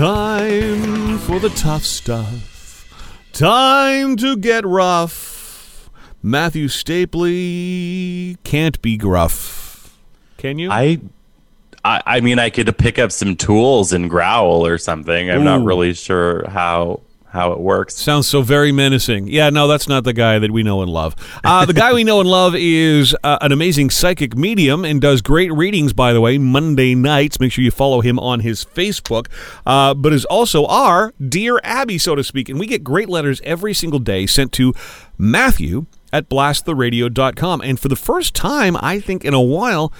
Time for the tough stuff. Time to get rough. Matthew Stapley can't be gruff. Can you? I, I, I mean, I could pick up some tools and growl or something. I'm not really sure how how it works. Sounds so very menacing. Yeah, no, that's not the guy that we know and love. Uh, the guy we know and love is uh, an amazing psychic medium and does great readings, by the way, Monday nights. Make sure you follow him on his Facebook, uh, but is also our Dear Abby, so to speak. And we get great letters every single day sent to Matthew at blasttheradio.com. And for the first time, I think, in a while,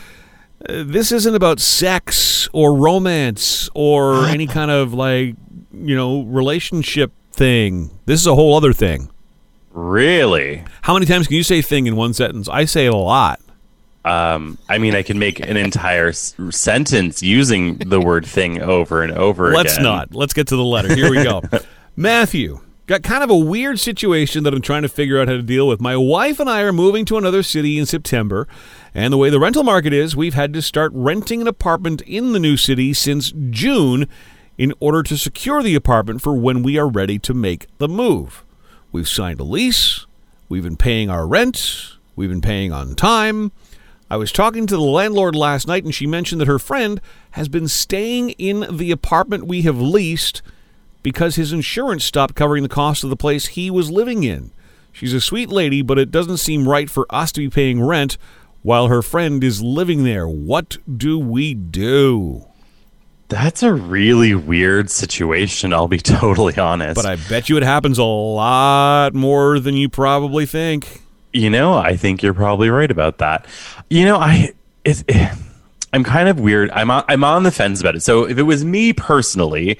uh, this isn't about sex or romance or any kind of like, you know, relationship thing. This is a whole other thing. Really? How many times can you say thing in one sentence? I say it a lot. Um, I mean, I can make an entire s- sentence using the word thing over and over Let's again. not. Let's get to the letter. Here we go. Matthew, got kind of a weird situation that I'm trying to figure out how to deal with. My wife and I are moving to another city in September, and the way the rental market is, we've had to start renting an apartment in the new city since June in order to secure the apartment for when we are ready to make the move. We've signed a lease, we've been paying our rent, we've been paying on time. I was talking to the landlord last night, and she mentioned that her friend has been staying in the apartment we have leased because his insurance stopped covering the cost of the place he was living in. She's a sweet lady, but it doesn't seem right for us to be paying rent while her friend is living there. What do we do? That's a really weird situation. I'll be totally honest. But I bet you it happens a lot more than you probably think. You know, I think you're probably right about that. You know, I it's I'm kind of weird. I'm on, I'm on the fence about it. So if it was me personally,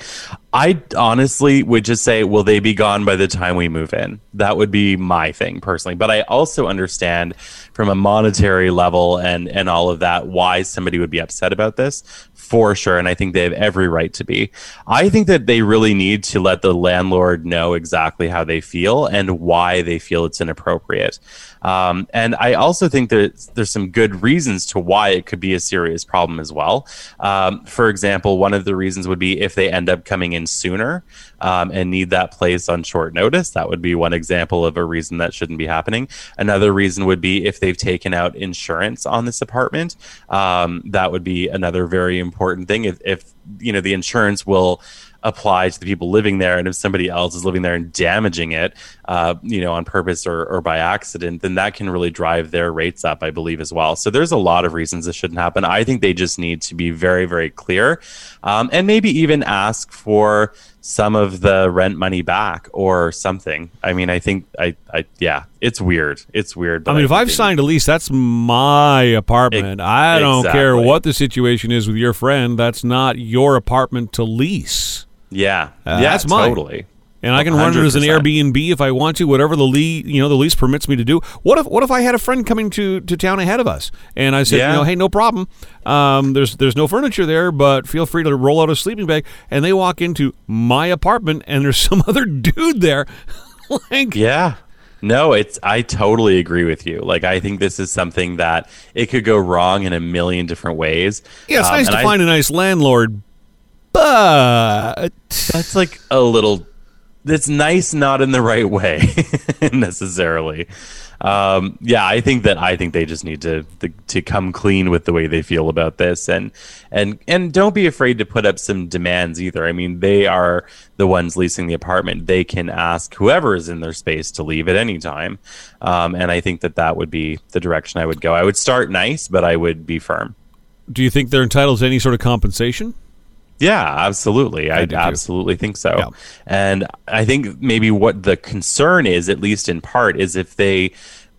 I honestly would just say, will they be gone by the time we move in? That would be my thing personally. But I also understand from a monetary level and and all of that why somebody would be upset about this for sure. And I think they have every right to be. I think that they really need to let the landlord know exactly how they feel and why they feel it's inappropriate. Um, and I also think that there's some good reasons to why it could be a serious problem as well. Um, for example, one of the reasons would be if they end up coming in sooner um, and need that place on short notice. That would be one example of a reason that shouldn't be happening. Another reason would be if they've taken out insurance on this apartment. Um, that would be another very important thing. If, if you know the insurance will apply to the people living there and if somebody else is living there and damaging it uh, you know on purpose or, or by accident then that can really drive their rates up i believe as well so there's a lot of reasons this shouldn't happen i think they just need to be very very clear um, and maybe even ask for some of the rent money back or something i mean i think i, I yeah it's weird it's weird but I mean, if I've signed a lease, that's my apartment. Ex- I don't care what the situation is with your friend. That's not your apartment to lease. Yeah Uh, yeah that's mine. totally And I can run it as an Airbnb if I want to, whatever the lease, you know, the lease permits me to do. What if, what if I had a friend coming to, to town ahead of us, and I said, Yeah. you know, hey, no problem. Um, there's there's no furniture there, but feel free to roll out a sleeping bag. And they walk into my apartment, and there's some other dude there. like, Yeah. No, it's I totally agree with you. Like I think this is something that it could go wrong in a million different ways. yeah, it's Um, nice to I- find a nice landlord, but that's like a little that's nice not in the right way necessarily. Um, yeah, I think that I think they just need to, to to come clean with the way they feel about this and and and don't be afraid to put up some demands either. I mean, they are the ones leasing the apartment. They can ask whoever is in their space to leave at any time. Um, and I think that that would be the direction I would go. I would start nice, but I would be firm. do you think they're entitled to any sort of compensation? Yeah, absolutely. I, too. absolutely think so. Yeah. And I think maybe what the concern is, at least in part, is if they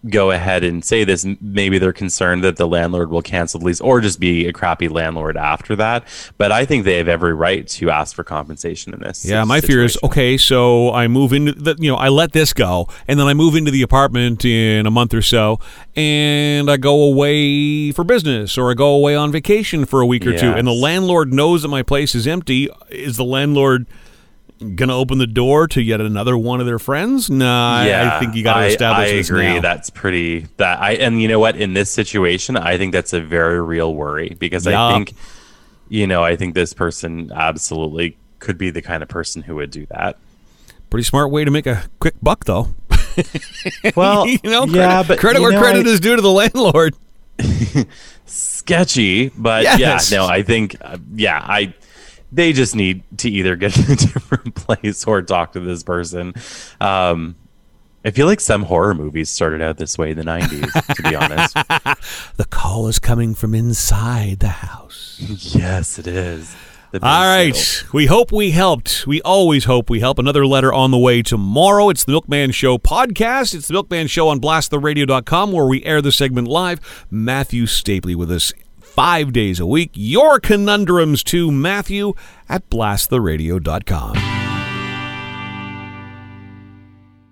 go ahead and say this, maybe they're concerned that the landlord will cancel the lease or just be a crappy landlord after that. But I think they have every right to ask for compensation in this. Yeah, my fear is okay. So I move into the, you know, I let this go, and then I move into the apartment in a month or so, and I go away for business, or I go away on vacation for a week or two, and the landlord knows that my place is empty. Is the landlord gonna open the door to yet another one of their friends? Nah, I- I think you got to I- establish I this agree. now. That's pretty. That I and you know what? In this situation, I think that's a very real worry because Yeah. I think, you know, I think this person absolutely could be the kind of person who would do that. Pretty smart way to make a quick buck, though. Well, you know, yeah, credit, but credit where know, credit I- is due to the landlord. sketchy, but Yes. yeah, no, I think, uh, yeah, I, they just need to either get to a different place or talk to this person. Um, I feel like some horror movies started out this way in the 90s, to be honest. The call is coming from inside the house. yes, it is. All right. We hope we helped. We always hope we help. Another letter on the way tomorrow. It's the Milkman Show podcast. It's the Milkman Show on blasttheradio.com where we air the segment live. Matthew Stapley with us five days a week. Your conundrums to Matthew at blasttheradio.com.